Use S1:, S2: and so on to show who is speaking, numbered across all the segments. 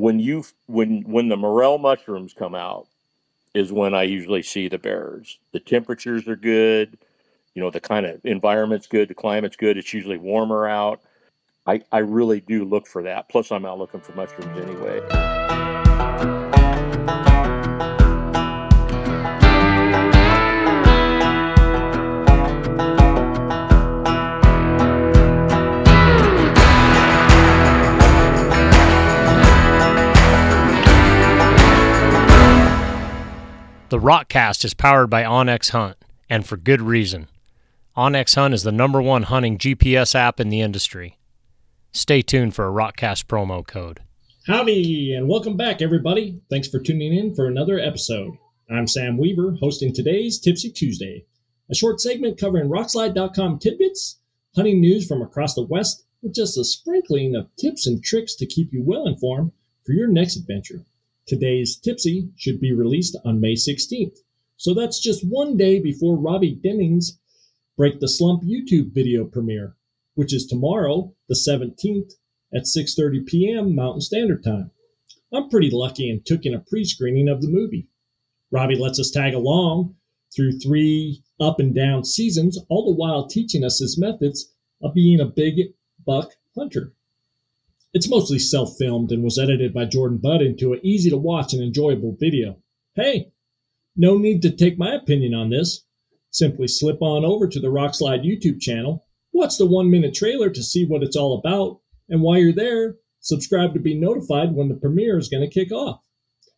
S1: when you when when the morel mushrooms come out is when I usually see the bears. The temperatures are good, you know, the kind of environment's good, the climate's good. It's usually warmer out. I, I really do look for that. Plus, I'm out looking for mushrooms anyway.
S2: The Rokcast is powered by onX Hunt, and for good reason. onX Hunt is the number one hunting GPS app in the industry. Stay tuned for a Rokcast promo code.
S3: Howdy, and welcome back, everybody. Thanks for tuning in for another episode. I'm Sam Weaver, hosting today's Tipsy Tuesday, a short segment covering rokslide.com tidbits, hunting news from across the West, with just a sprinkling of tips and tricks to keep you well informed for your next adventure. Today's Tipsy should be released on May 16th. So that's just one day before Robby Denning's Break the Slump YouTube video premiere, which is tomorrow, the 17th at 6:30 p.m. Mountain Standard Time. I'm pretty lucky and took in a pre-screening of the movie. Robby lets us tag along through three up and down seasons, all the while teaching us his methods of being a big buck hunter. It's mostly self filmed and was edited by Jordan Budd into an easy to watch and enjoyable video. Hey, no need to take my opinion on this. Simply slip on over to the Rokslide YouTube channel, watch the one minute trailer to see what it's all about, and while you're there, subscribe to be notified when the premiere is going to kick off.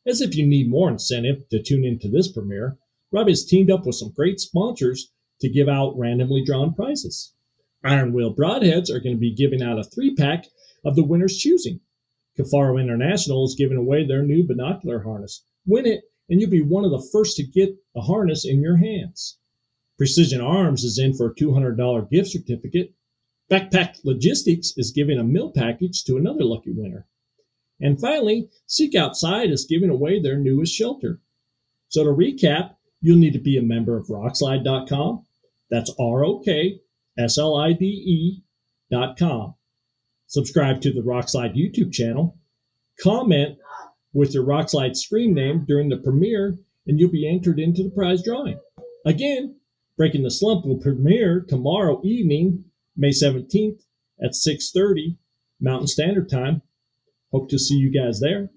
S3: As if you need more incentive to tune into this premiere, Robby has teamed up with some great sponsors to give out randomly drawn prizes. Iron Will Broadheads are going to be giving out a three pack of the winner's choosing. Kifaru International is giving away their new binocular harness. Win it, and you'll be one of the first to get the harness in your hands. Precision Arms is in for a $200 gift certificate. Backpack Logistics is giving a meal package to another lucky winner. And finally, Seek Outside is giving away their newest shelter. So to recap, you'll need to be a member of rockslide.com. That's R O K S L I D E.com subscribe to the Rokslide YouTube channel, comment with your Rokslide screen name during the premiere, and you'll be entered into the prize drawing. Again, Breaking the Slump will premiere tomorrow evening, May 17th at 6:30 Mountain Standard Time. Hope to see you guys there.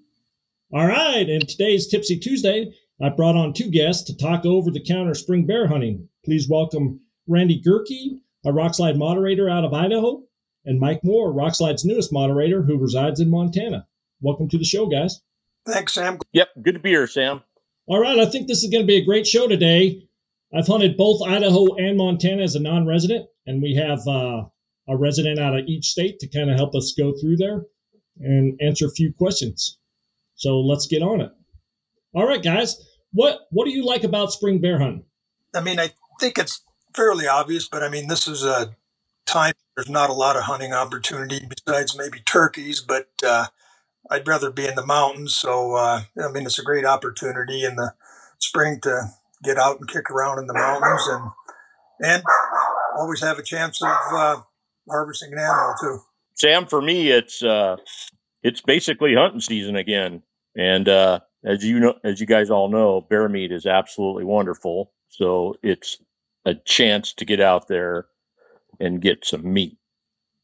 S3: All right, and today's Tipsy Tuesday, I brought on two guests to talk over the counter spring bear hunting. Please welcome Randy Gehrke, a Rokslide moderator out of Idaho, and Mike Moore, Rokslide's newest moderator who resides in Montana. Welcome to the show, guys.
S4: Thanks, Sam.
S1: Yep, good to be here, Sam.
S3: All right, I think this is going to be a great show today. I've hunted both Idaho and Montana as a non resident, and we have uh, a resident out of each state to kind of help us go through there and answer a few questions. So let's get on it. All right, guys, what what do you like about spring bear hunting?
S4: I mean, I think it's fairly obvious, but I mean, this is a time there's not a lot of hunting opportunity besides maybe turkeys, but uh, I'd rather be in the mountains. So uh, I mean, it's a great opportunity in the spring to get out and kick around in the mountains and and always have a chance of uh, harvesting an animal too.
S1: Sam, for me, it's uh, it's basically hunting season again, and uh, as you know, as you guys all know, bear meat is absolutely wonderful. So it's a chance to get out there and get some meat.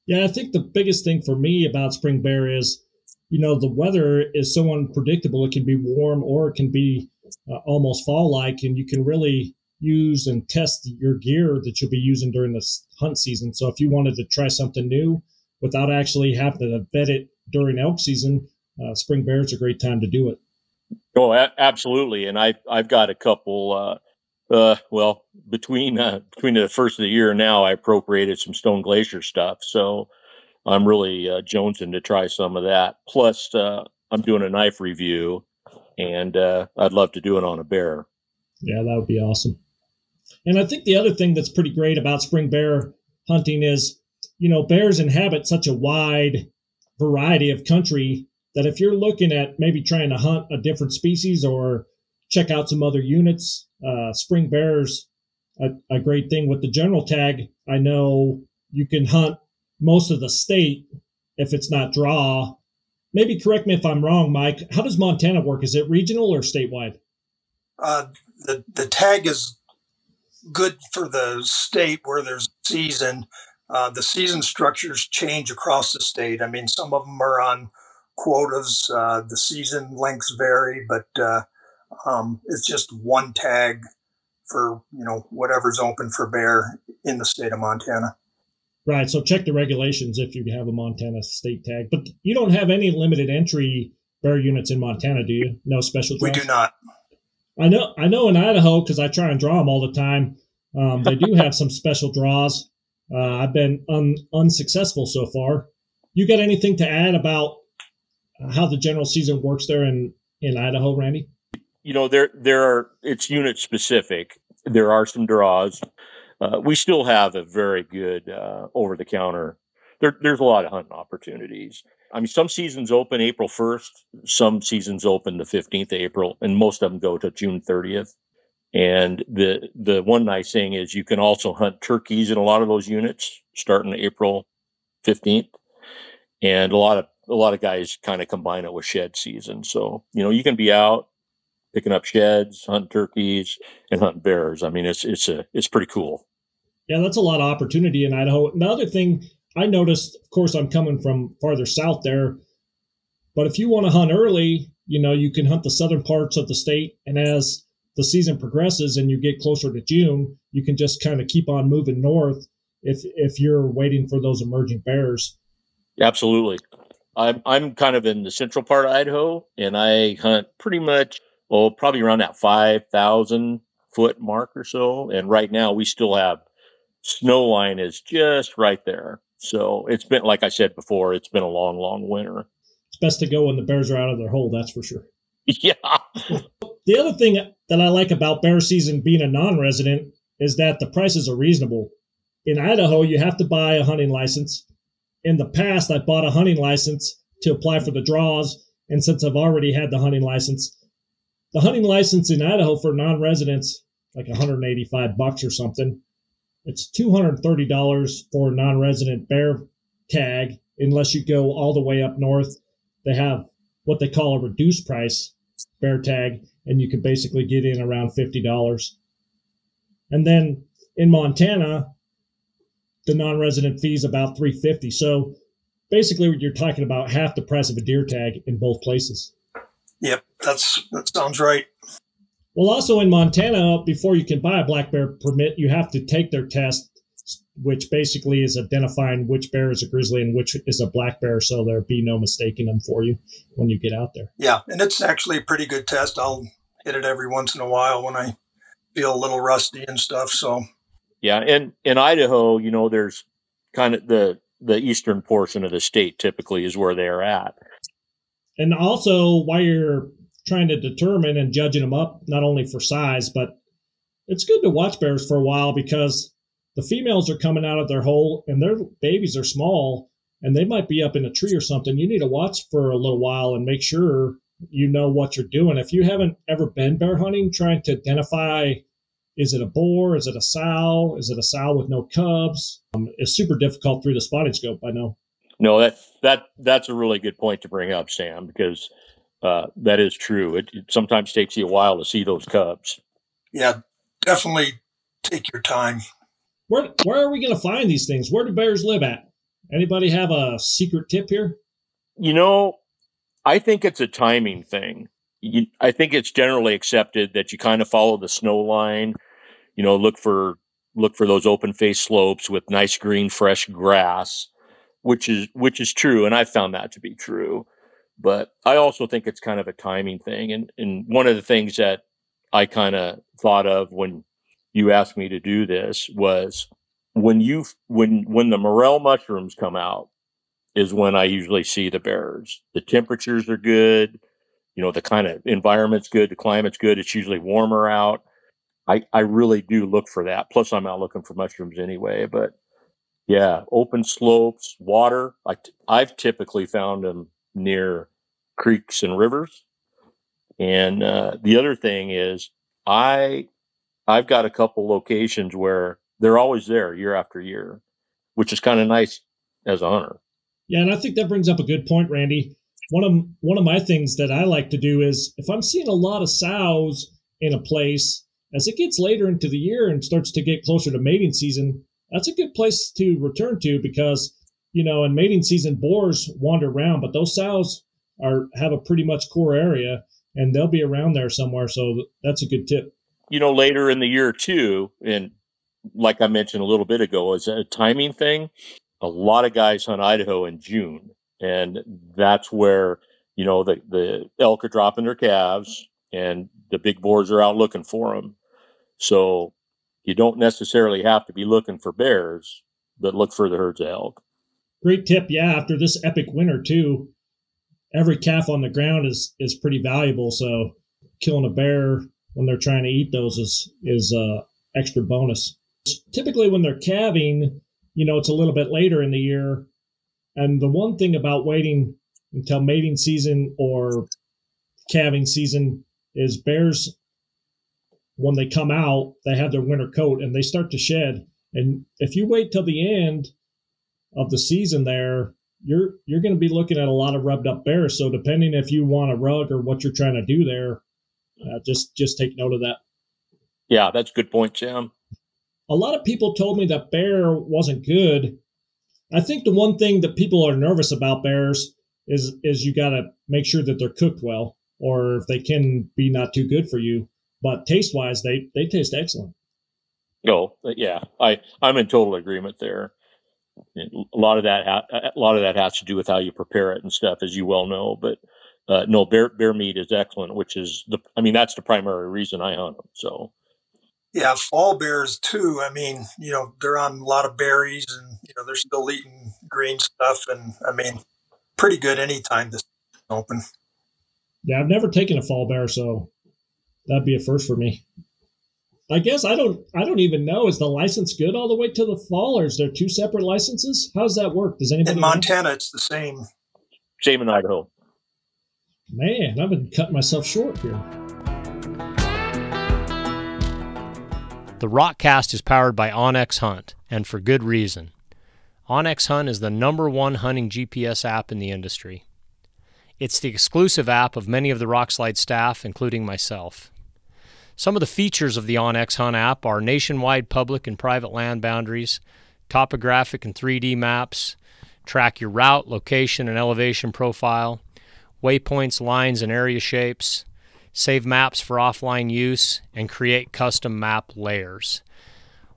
S3: Yeah, I think the biggest thing for me about spring bear is, you know, the weather is so unpredictable. It can be warm or it can be uh, almost fall like, and you can really use and test your gear that you'll be using during the hunt season. So if you wanted to try something new without actually having to vet it during elk season, uh, spring bear is a great time to do it.
S1: Oh, a- absolutely. And I, I've got a couple, uh, uh, well, between uh, between the first of the year and now, I appropriated some Stone Glacier stuff, so I'm really uh, jonesing to try some of that. Plus, uh, I'm doing a knife review, and uh, I'd love to do it on a bear.
S3: Yeah, that would be awesome. And I think the other thing that's pretty great about spring bear hunting is, you know, bears inhabit such a wide variety of country that if you're looking at maybe trying to hunt a different species or check out some other units, uh, spring bears a, a great thing with the general tag. I know you can hunt most of the state if it's not draw maybe correct me if I'm wrong, Mike. How does Montana work? Is it regional or statewide?
S4: Uh, the the tag is good for the state where there's season. Uh, the season structures change across the state. I mean, some of them are on quotas. Uh, the season lengths vary, but uh, um, it's just one tag for you know whatever's open for bear in the state of Montana.
S3: Right. So check the regulations if you have a Montana state tag. But you don't have any limited entry bear units in Montana, do you? No special.
S4: Draws? We do not.
S3: I know. I know in Idaho because I try and draw them all the time. Um, they do have some special draws. Uh, I've been un- unsuccessful so far. You got anything to add about how the general season works there in in Idaho, Randy?
S1: You know, there there are it's unit specific. There are some draws uh, we still have a very good uh, over the counter. There, there's a lot of hunting opportunities. I mean, some seasons open April 1st, some seasons open the 15th of April, and most of them go to June 30th. And the the one nice thing is you can also hunt turkeys in a lot of those units starting April 15th. And a lot of a lot of guys kind of combine it with shed season. So, you know, you can be out picking up sheds, hunting turkeys, and hunting bears. I mean, it's it's a it's pretty cool.
S3: Yeah, that's a lot of opportunity in Idaho. And the other thing I noticed, of course, I'm coming from farther south there, but if you want to hunt early, you know, you can hunt the southern parts of the state. And as the season progresses and you get closer to June, you can just kind of keep on moving north if if you're waiting for those emerging bears.
S1: Absolutely. I'm I'm kind of in the central part of Idaho and I hunt pretty much well, probably around that five thousand foot mark or so. And right now we still have snow line is just right there. So it's been, like I said before, it's been a long, long winter.
S3: It's best to go when the bears are out of their hole, that's for sure.
S1: Yeah.
S3: the other thing that I like about bear season being a non resident is that the prices are reasonable. In Idaho, you have to buy a hunting license. In the past, I bought a hunting license to apply for the draws. And since I've already had the hunting license, the hunting license in Idaho for non residents, like 185 bucks or something. It's $230 for a non resident bear tag, unless you go all the way up north. They have what they call a reduced price bear tag, and you can basically get in around $50. And then in Montana, the non-resident fee is about 350. So basically what you're talking about half the price of a deer tag in both places.
S4: Yep, that's that sounds right.
S3: Well, also in Montana, before you can buy a black bear permit, you have to take their test, which basically is identifying which bear is a grizzly and which is a black bear, so there be no mistaking them for you when you get out there.
S4: Yeah, and it's actually a pretty good test. I'll hit it every once in a while when I feel a little rusty and stuff. So,
S1: yeah, and in Idaho, you know, there's kind of the the eastern portion of the state typically is where they are at.
S3: And also, while you're trying to determine and judging them up, not only for size, but it's good to watch bears for a while because the females are coming out of their hole and their babies are small and they might be up in a tree or something. You need to watch for a little while and make sure you know what you're doing. If you haven't ever been bear hunting, trying to identify is it a boar? Is it a sow? Is it a sow with no cubs? Um, it's super difficult through the spotting scope. I know.
S1: No, that that that's a really good point to bring up, Sam, because uh, that is true. It, it, sometimes takes you a while to see those cubs.
S4: Yeah, definitely take your time.
S3: Where where are we going to find these things? Where do bears live at? Anybody have a secret tip here?
S1: You know, I think it's a timing thing. You, I think it's generally accepted that you kind of follow the snow line. You know, look for look for those open face slopes with nice green fresh grass, which is which is true, and I found that to be true. But I also think it's kind of a timing thing. And, and one of the things that I kind of thought of when you asked me to do this was when you when when the morel mushrooms come out is when I usually see the bears. The temperatures are good, you know, the kind of environment's good, the climate's good. It's usually warmer out. I I really do look for that. Plus, I'm out looking for mushrooms anyway. But yeah, open slopes, water. I I've typically found them near creeks and rivers. And uh, the other thing is, I I've got a couple locations where they're always there year after year, which is kind of nice as a hunter.
S3: Yeah, and I think that brings up a good point, Randy. one of one of my things that I like to do is if I'm seeing a lot of sows in a place as it gets later into the year and starts to get closer to mating season, that's a good place to return to because you know in mating season boars wander around, but those sows are have a pretty much core area and they'll be around there somewhere. So that's a good tip.
S1: You know, later in the year too, and like I mentioned a little bit ago, is a timing thing. A lot of guys hunt Idaho in June, and that's where you know the the elk are dropping their calves, and the big boars are out looking for them. So you don't necessarily have to be looking for bears, but look for the herds of elk.
S3: Great tip. Yeah, after this epic winter too, every calf on the ground is is pretty valuable. So killing a bear when they're trying to eat those is is uh, extra bonus. Typically, when they're calving, you know, it's a little bit later in the year. And the one thing about waiting until mating season or calving season is bears when they come out, they have their winter coat and they start to shed. And if you wait till the end of the season there, you're you're going to be looking at a lot of rubbed up bears. So depending if you want a rug or what you're trying to do there, uh, just just take note of that.
S1: Yeah, that's a good point, Jim.
S3: A lot of people told me that bear wasn't good. I think the one thing that people are nervous about bears is is you got to make sure that they're cooked well, or if they can be not too good for you. But taste wise, they they taste excellent.
S1: Oh, yeah, I I'm in total agreement there. A lot of that a lot of that has to do with how you prepare it and stuff, as you well know. But uh, no, bear bear meat is excellent, which is the I mean that's the primary reason I hunt them. So
S4: yeah, fall bears too. I mean, you know, they're on a lot of berries and you know they're still eating green stuff, and I mean, pretty good anytime this open.
S3: Yeah, I've never taken a fall bear, so that'd be a first for me. I guess I don't I don't even know. Is the license good all the way to the fall, or is there two separate licenses? How does that work? Does anybody
S4: in Montana? Know? It's the same.
S1: Same in Idaho.
S3: Man, I've been cutting myself short here.
S2: The Rokcast is powered by onX Hunt, and for good reason. onX Hunt is the number one hunting GPS app in the industry. It's the exclusive app of many of the Rokslide staff, including myself. Some of the features of the onX Hunt app are nationwide public and private land boundaries, topographic and 3D maps, track your route, location, and elevation profile, waypoints, lines, and area shapes, save maps for offline use, and create custom map layers.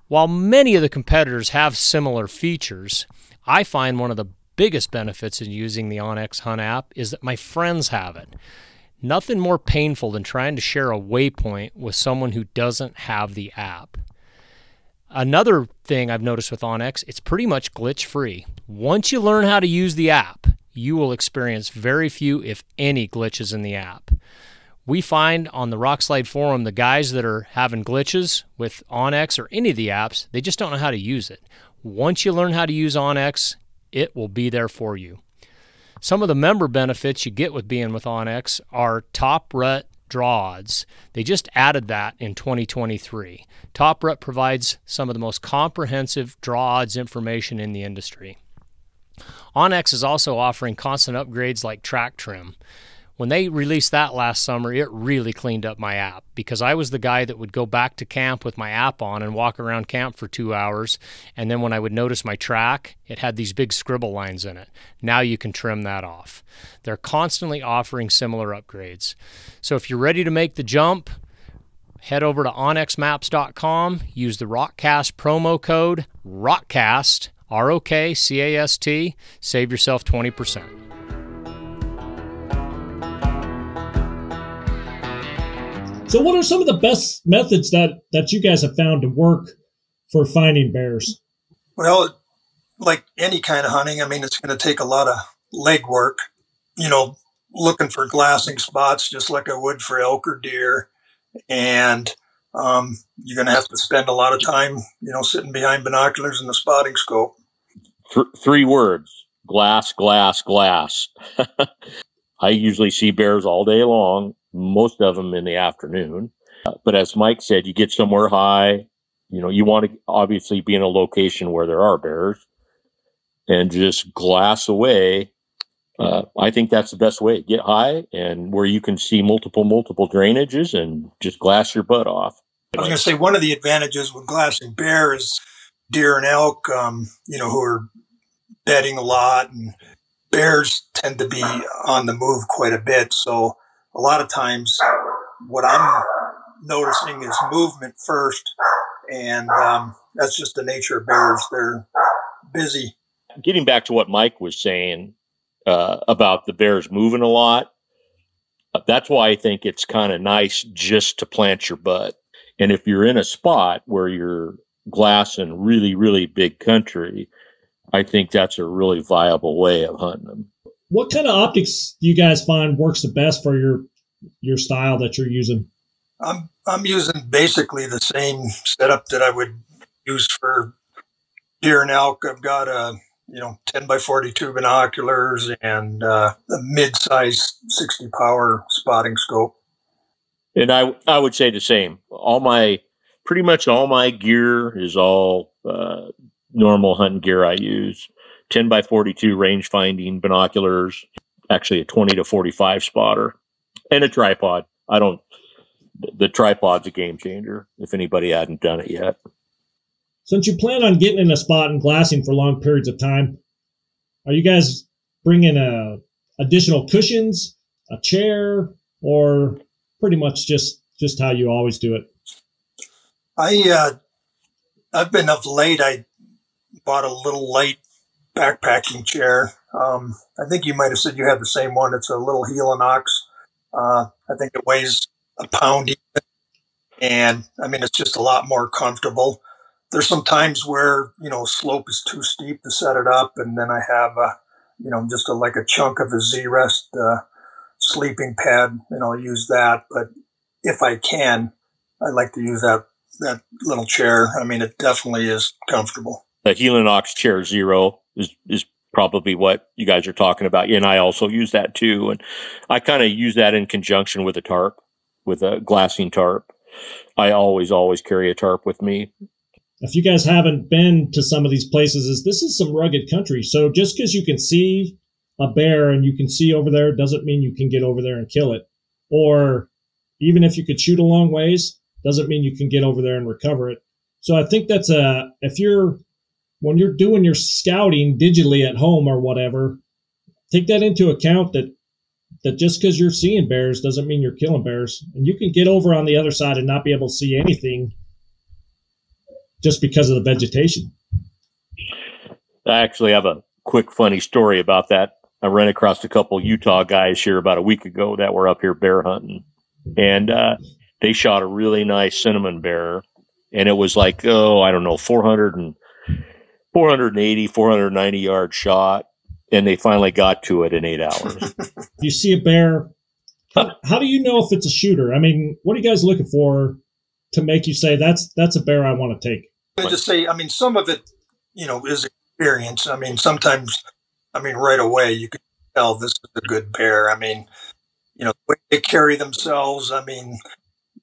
S2: While many of the competitors have similar features, I find one of the biggest benefits in using the onX Hunt app is that my friends have it. Nothing more painful than trying to share a waypoint with someone who doesn't have the app. Another thing I've noticed with onX, it's pretty much glitch free. Once you learn how to use the app, you will experience very few, if any, glitches in the app. We find on the Rokslide forum the guys that are having glitches with onX or any of the apps, they just don't know how to use it. Once you learn how to use onX, it will be there for you. Some of the member benefits you get with being with onX are TopRut draw odds. They just added that in 2023. TopRut provides some of the most comprehensive draw odds information in the industry. onX is also offering constant upgrades like track trim. When they released that last summer, it really cleaned up my app because I was the guy that would go back to camp with my app on and walk around camp for two hours. And then when I would notice my track, it had these big scribble lines in it. Now you can trim that off. They're constantly offering similar upgrades. So if you're ready to make the jump, head over to onxmaps.com, use the Rokcast promo code ROKCAST, R O K C A S T, save yourself 20%.
S3: So, what are some of the best methods that that you guys have found to work for finding bears?
S4: Well, like any kind of hunting, I mean, it's going to take a lot of legwork. You know, looking for glassing spots just like I would for elk or deer, and um, you're going to have to spend a lot of time, you know, sitting behind binoculars and the spotting scope.
S1: Th- three words: glass, glass, glass. I usually see bears all day long, most of them in the afternoon. But as Mike said, you get somewhere high, you know, you want to obviously be in a location where there are bears and just glass away uh, I think that's the best way. Get high and where you can see multiple, multiple drainages and just glass your butt off.
S4: I was going to say one of the advantages with glassing bear is deer and elk, um, you know, who are bedding a lot, and bears tend to be on the move quite a bit. So a lot of times, what I'm noticing is movement first, and um, that's just the nature of bears. They're busy.
S1: Getting back to what Mike was saying uh, about the bears moving a lot, uh, that's why I think it's kind of nice just to plant your butt. And if you're in a spot where you're glassing really, really big country, I think that's a really viable way of hunting them.
S3: What kind of optics do you guys find works the best for your your style that you're using?
S4: I'm I'm using basically the same setup that I would use for deer and elk. I've got a you know 10 by 42 binoculars and uh, a mid-size 60 power spotting scope.
S1: And I I would say the same. All my pretty much all my gear is all uh, normal hunting gear I use. 10 by 42 range finding binoculars, actually a 20 to 45 spotter, and a tripod. I don't the tripod's a game changer if anybody hadn't done it yet.
S3: Since you plan on getting in a spot and glassing for long periods of time, are you guys bringing a additional cushions, a chair, or pretty much just just how you always do it?
S4: I uh, I've been of late. I bought a little light backpacking chair. Um, I think you might have said you had the same one. It's a little Helinox. Uh, I think it weighs a pound even. And I mean, it's just a lot more comfortable. There's some times where, you know, slope is too steep to set it up. And then I have, a, you know, just a, like a chunk of a Z-Rest uh, sleeping pad and I'll use that. But if I can, I like to use that, that little chair. I mean, it definitely is comfortable.
S1: The Helinox Chair Zero is, is probably what you guys are talking about. And I also use that too. And I kind of use that in conjunction with a tarp with a glassing tarp. I always, always carry a tarp with me.
S3: If you guys haven't been to some of these places, is this is some rugged country. So just because you can see a bear and you can see over there doesn't mean you can get over there and kill it. Or even if you could shoot a long ways, doesn't mean you can get over there and recover it. So I think that's a if you're when you're doing your scouting digitally at home or whatever, take that into account that that just because you're seeing bears doesn't mean you're killing bears. And you can get over on the other side and not be able to see anything just because of the vegetation.
S1: I actually have a quick funny story about that. I ran across a couple Utah guys here about a week ago that were up here bear hunting, and uh, they shot a really nice cinnamon bear, and it was like oh I don't know 400 and 480 490 yard shot, and they finally got to it in eight hours.
S3: you see a bear. How, how do you know if it's a shooter? I mean, what are you guys looking for to make you say that's that's a bear I want to take?
S4: I just say, I mean, some of it, you know, is experience. I mean, sometimes, I mean, right away you can tell this is a good bear. I mean, you know, they carry themselves. I mean,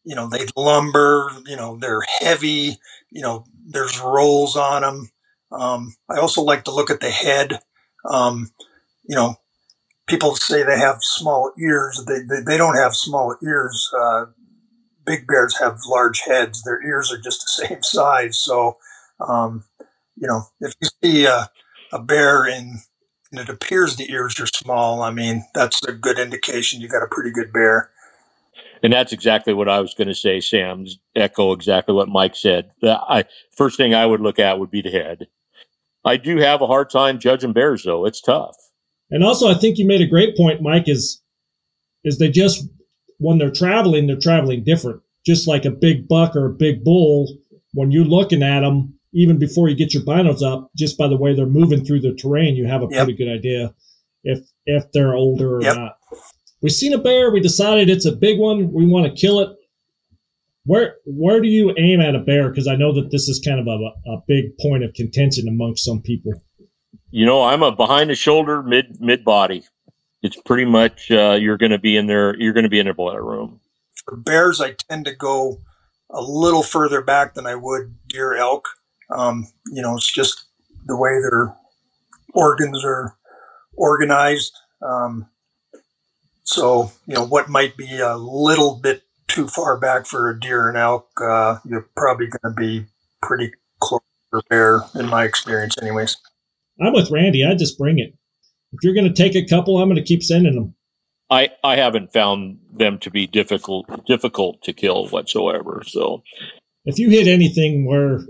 S4: you know, they lumber. You know, they're heavy. You know, there's rolls on them. Um, I also like to look at the head. Um, you know, people say they have small ears. They, they, they don't have small ears. Uh, big bears have large heads. Their ears are just the same size. So, um, you know, if you see a, a bear and, and it appears the ears are small, I mean, that's a good indication you got a pretty good bear.
S1: And that's exactly what I was going to say, Sam. Echo exactly what Mike said. The I, first thing I would look at would be the head. I do have a hard time judging bears, though. It's tough.
S3: And also, I think you made a great point, Mike. Is is they just when they're traveling, they're traveling different. Just like a big buck or a big bull, when you're looking at them, even before you get your binos up, just by the way they're moving through the terrain, you have a yep. pretty good idea if if they're older or yep. not. We seen a bear. We decided it's a big one. We want to kill it. Where where do you aim at a bear? Because I know that this is kind of a, a big point of contention amongst some people.
S1: You know, I'm a behind the shoulder, mid mid body. It's pretty much uh, you're going to be in there. You're going to be in a boiler room.
S4: For bears, I tend to go a little further back than I would deer elk. Um, you know, it's just the way their organs are organized. Um, so, you know, what might be a little bit too far back for a deer and elk, uh, you're probably going to be pretty close for bear, in my experience, anyways.
S3: I'm with Randy. I just bring it. If you're going to take a couple, I'm going to keep sending them.
S1: I, I haven't found them to be difficult difficult to kill whatsoever. So
S3: if you hit anything where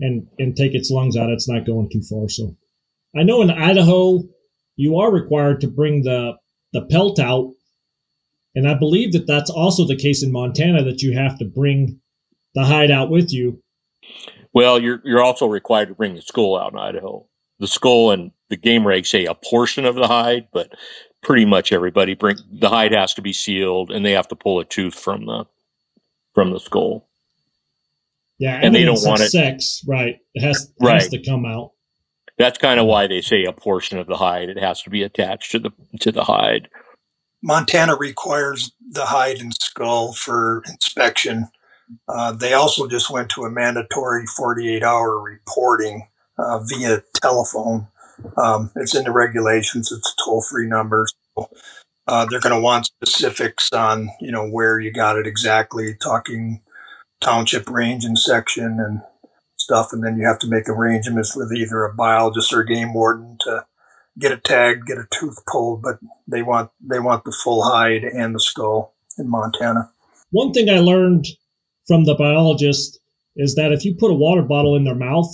S3: and and take its lungs out, it's not going too far. So I know in Idaho you are required to bring the the pelt out, and I believe that that's also the case in Montana that you have to bring the hide out with you.
S1: Well, you're you're also required to bring the skull out in Idaho. The skull and the game regs say a portion of the hide, but pretty much everybody bring the hide has to be sealed and they have to pull a tooth from the from the skull.
S3: Yeah,
S1: and they don't want it
S3: sex, right? It has,
S1: right.
S3: has to come out.
S1: That's kind of why they say a portion of the hide. It has to be attached to the to the hide.
S4: Montana requires the hide and skull for inspection. Uh, they also just went to a mandatory 48 hour reporting uh, via telephone um, it's in the regulations. It's a toll free number. So, uh, they're going to want specifics on, you know, where you got it exactly, talking township range and section and stuff. And then you have to make arrangements with either a biologist or a game warden to get it tagged, get a tooth pulled. But they want, they want the full hide and the skull in Montana.
S3: One thing I learned from the biologist is that if you put a water bottle in their mouth,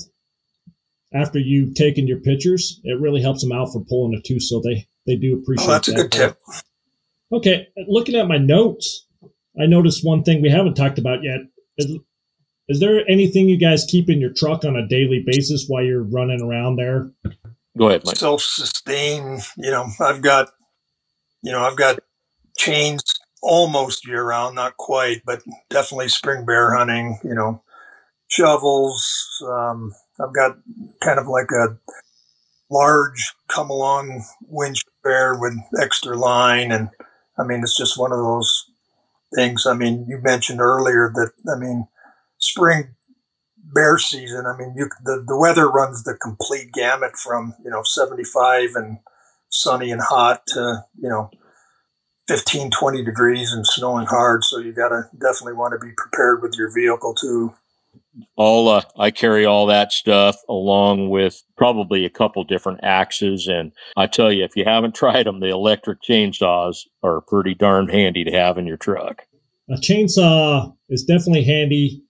S3: after you've taken your pictures, it really helps them out for pulling a tooth. So they they do appreciate.
S4: Oh, that's a good tip.
S3: Okay, looking at my notes, I noticed one thing we haven't talked about yet. Is, is there anything you guys keep in your truck on a daily basis while you're running around there?
S1: Go ahead, Mike.
S4: Self-sustain. You know, I've got, you know, I've got chains almost year round, not quite, but definitely spring bear hunting. You know, shovels, um, I've got kind of like a large come along winch bear with extra line. And I mean, it's just one of those things. I mean, you mentioned earlier that, I mean, spring bear season, I mean, you, the, the weather runs the complete gamut from, you know, 75 and sunny and hot to, you know, 15, 20 degrees and snowing hard. So you got to definitely want to be prepared with your vehicle too
S1: all uh, I carry all that stuff along with probably a couple different axes. And I tell you, if you haven't tried them, the electric chainsaws are pretty darn handy to have in your truck.
S3: A chainsaw is definitely handy.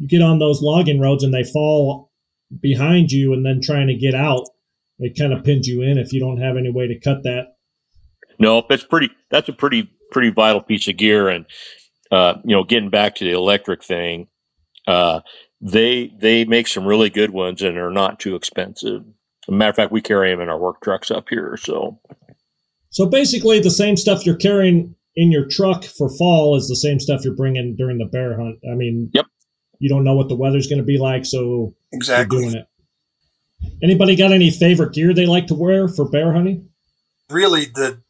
S3: You get on those logging roads and they fall behind you, and then trying to get out, it kind of pins you in if you don't have any way to cut that.
S1: No, that's pretty. That's a pretty pretty vital piece of gear. And uh, you know, getting back to the electric thing, uh, they they make some really good ones and are not too expensive. As a matter of fact, we carry them in our work trucks up here. So,
S3: so basically, the same stuff you're carrying in your truck for fall is the same stuff you're bringing during the bear hunt. I mean,
S1: yep.
S3: You don't know what the weather's going to be like, so
S4: exactly
S3: doing it. Anybody got any favorite gear they like to wear for bear hunting?
S4: Really, the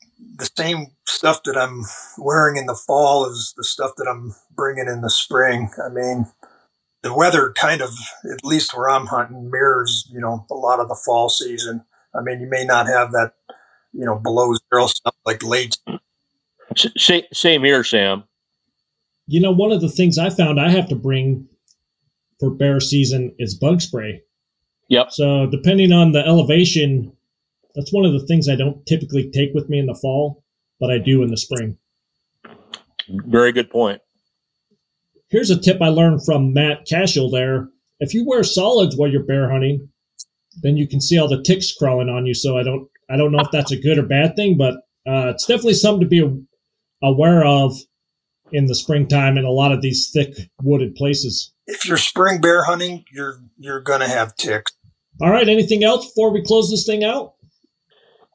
S4: the same stuff that I'm wearing in the fall is the stuff that I'm bringing in the spring. I mean, the weather kind of, at least where I'm hunting, mirrors, you know, a lot of the fall season. I mean, you may not have that, you know, below zero stuff like late.
S1: Same here, Sam.
S3: You know, one of the things I found I have to bring for bear season is bug spray.
S1: Yep.
S3: So depending on the elevation, that's one of the things I don't typically take with me in the fall, but I do in the spring.
S1: Very good point.
S3: Here's a tip I learned from Matt Cashel there. If you wear solids while you're bear hunting, then you can see all the ticks crawling on you. So I don't I don't know if that's a good or bad thing, but uh, it's definitely something to be aware of in the springtime in a lot of these thick wooded places.
S4: If you're spring bear hunting, you're you're gonna have ticks.
S3: All right. Anything else before we close this thing out?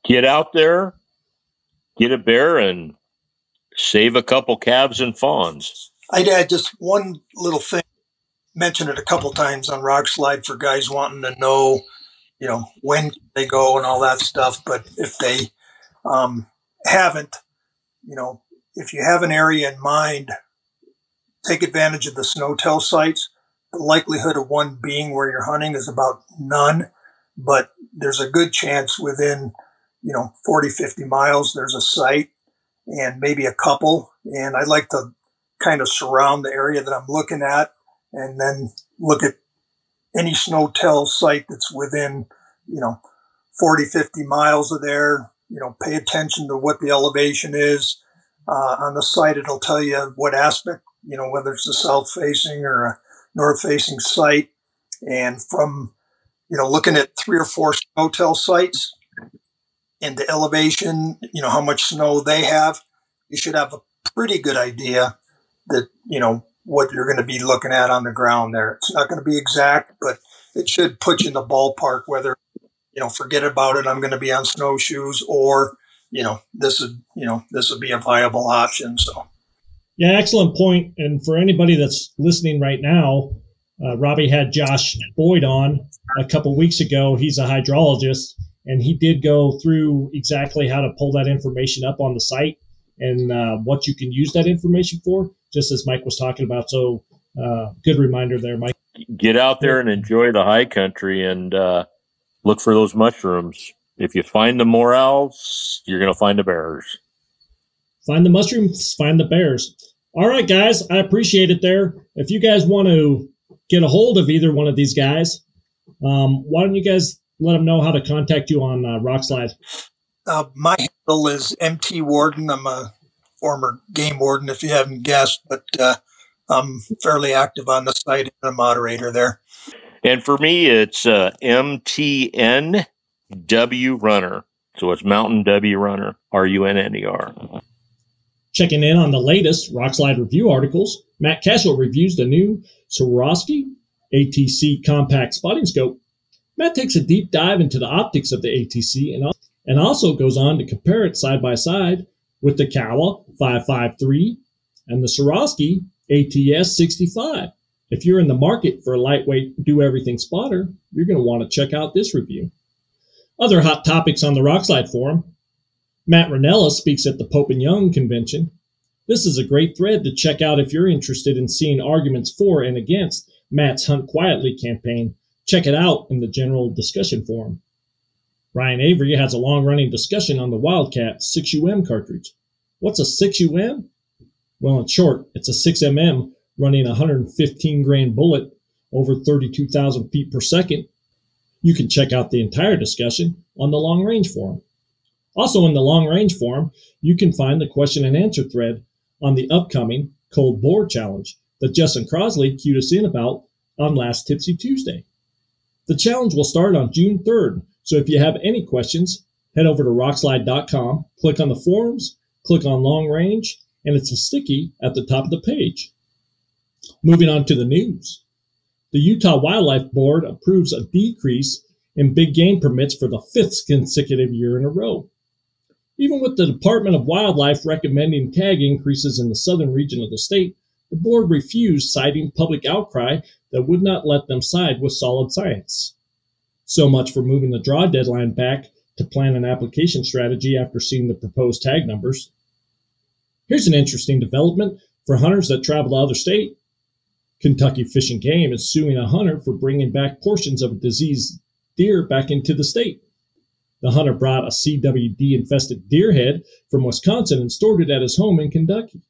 S1: Get out there, get a bear, and save a couple calves and fawns.
S4: I'd add just one little thing. Mentioned it a couple times on Rokslide for guys wanting to know, you know, when they go and all that stuff. But if they um, haven't, you know, if you have an area in mind, take advantage of the SNOTEL sites. The likelihood of one being where you're hunting is about none, but there's a good chance within, you know, 40, 50 miles, there's a site and maybe a couple. And I like to kind of surround the area that I'm looking at and then look at any SNOTEL site that's within, you know, 40, 50 miles of there. You know, pay attention to what the elevation is. Uh, on the site, it'll tell you what aspect, you know, whether it's a south facing or a north facing site. And from, you know, looking at three or four SNOTEL sites and the elevation, you know, how much snow they have, you should have a pretty good idea that, you know, what you're going to be looking at on the ground there. It's not going to be exact, but it should put you in the ballpark whether, you know, forget about it. I'm going to be on snowshoes or, you know, this is, you know, this would be a viable option. So,
S3: yeah, excellent point. And for anybody that's listening right now, uh, Robby had Josh Boyd on a couple weeks ago. He's a hydrologist, and he did go through exactly how to pull that information up on the site and uh, what you can use that information for just as Mike was talking about. So, uh, good reminder there, Mike.
S1: Get out there and enjoy the high country and uh, look for those mushrooms. If you find the morels, you're going to find the bears.
S3: Find the mushrooms, find the bears. All right, guys, I appreciate it there. If you guys want to get a hold of either one of these guys, um, why don't you guys let them know how to contact you on uh, Rokslide?
S4: Uh, my handle is MT Warden. I'm a former game warden, if you haven't guessed, but uh, I'm fairly active on the site and a moderator there.
S1: And for me, it's uh, MTN W Runner. So it's Mountain W Runner, R U N N E R.
S3: Checking in on the latest Rokslide review articles, Matt Cashel reviews the new Swarovski ATC compact spotting scope. Matt takes a deep dive into the optics of the ATC and, and also goes on to compare it side by side with the Kowa 553 and the Swarovski ATS 65. If you're in the market for a lightweight do everything spotter, you're going to want to check out this review. Other hot topics on the Rokslide forum. Matt Rinella speaks at the Pope and Young convention. This is a great thread to check out if you're interested in seeing arguments for and against Matt's Hunt Quietly campaign. Check it out in the general discussion forum. Ryan Avery has a long running discussion on the Wildcat 6UM cartridge. What's a 6UM? Well, in short, it's a 6mm running a 115 grain bullet over 32,000 feet per second. You can check out the entire discussion on the long range forum. Also, in the long range forum, you can find the question and answer thread on the upcoming Cold Bore Challenge that Justin Crosley cued us in about on last Tipsy Tuesday. The challenge will start on June 3rd so if you have any questions, head over to rokslide.com, click on the forums, click on long range, and it's a sticky at the top of the page. Moving on to the news. The Utah Wildlife Board approves a decrease in big game permits for the fifth consecutive year in a row. Even with the Department of Wildlife recommending tag increases in the southern region of the state, the board refused, citing public outcry that would not let them side with solid science. So much for moving the draw deadline back to plan an application strategy after seeing the proposed tag numbers. Here's an interesting development for hunters that travel out of state. Kentucky Fish and Game is suing a hunter for bringing back portions of a diseased deer back into the state. The hunter brought a CWD infested deer head from Wisconsin and stored it at his home in Kentucky.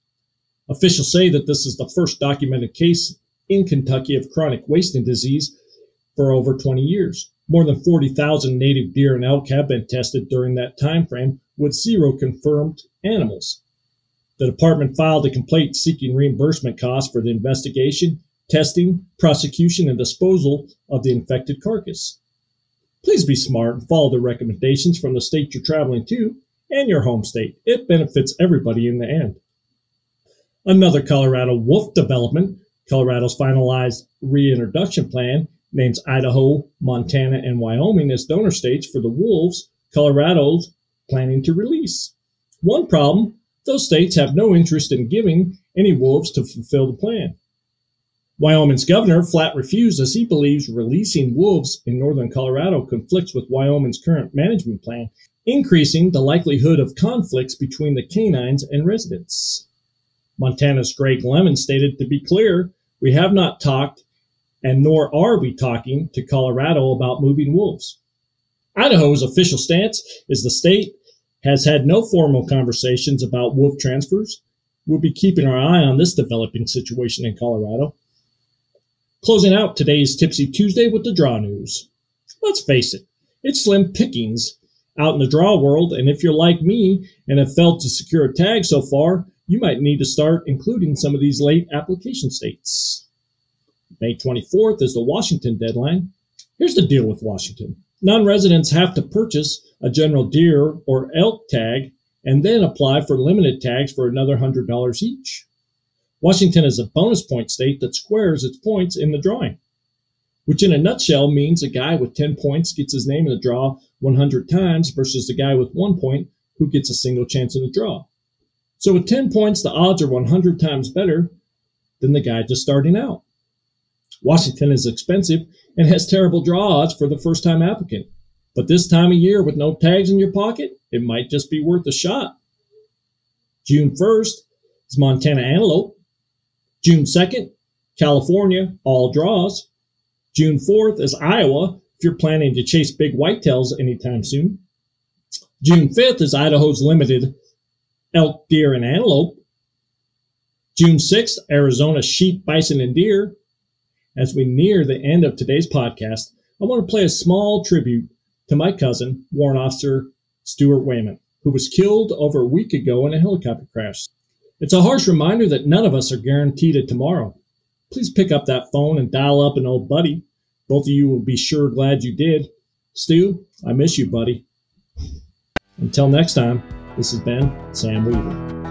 S3: Officials say that this is the first documented case in Kentucky of chronic wasting disease for over 20 years. More than 40,000 native deer and elk have been tested during that time frame with zero confirmed animals. The department filed a complaint seeking reimbursement costs for the investigation, testing, prosecution, and disposal of the infected carcass. Please be smart and follow the recommendations from the state you're traveling to and your home state. It benefits everybody in the end. Another Colorado wolf development, Colorado's finalized reintroduction plan names Idaho, Montana, and Wyoming as donor states for the wolves Colorado's planning to release. One problem those states have no interest in giving any wolves to fulfill the plan. Wyoming's governor flat refused as he believes releasing wolves in northern Colorado conflicts with Wyoming's current management plan, increasing the likelihood of conflicts between the canines and residents. Montana's Greg Lemon stated, To be clear, we have not talked and nor are we talking to Colorado about moving wolves. Idaho's official stance is the state has had no formal conversations about wolf transfers. We'll be keeping our eye on this developing situation in Colorado. Closing out today's Tipsy Tuesday with the draw news. Let's face it, it's slim pickings out in the draw world, and if you're like me and have failed to secure a tag so far, you might need to start including some of these late application states. May 24th is the Washington deadline. Here's the deal with Washington non residents have to purchase a general deer or elk tag and then apply for limited tags for another $100 each. Washington is a bonus point state that squares its points in the drawing, which in a nutshell means a guy with 10 points gets his name in the draw 100 times versus the guy with one point who gets a single chance in the draw. So with 10 points, the odds are 100 times better than the guy just starting out. Washington is expensive and has terrible draw odds for the first time applicant. But this time of year with no tags in your pocket, it might just be worth a shot. June 1st is Montana Antelope. June 2nd, California, all draws. June 4th is Iowa, if you're planning to chase big whitetails anytime soon. June 5th is Idaho's limited elk, deer, and antelope. June 6th, Arizona sheep, bison, and deer. As we near the end of today's podcast, I want to play a small tribute to my cousin, Warrant Officer Stuart Wayman, who was killed over a week ago in a helicopter crash. It's a harsh reminder that none of us are guaranteed a tomorrow. Please pick up that phone and dial up an old buddy. Both of you will be sure glad you did. Stu, I miss you, buddy. Until next time, this has been Sam Weaver.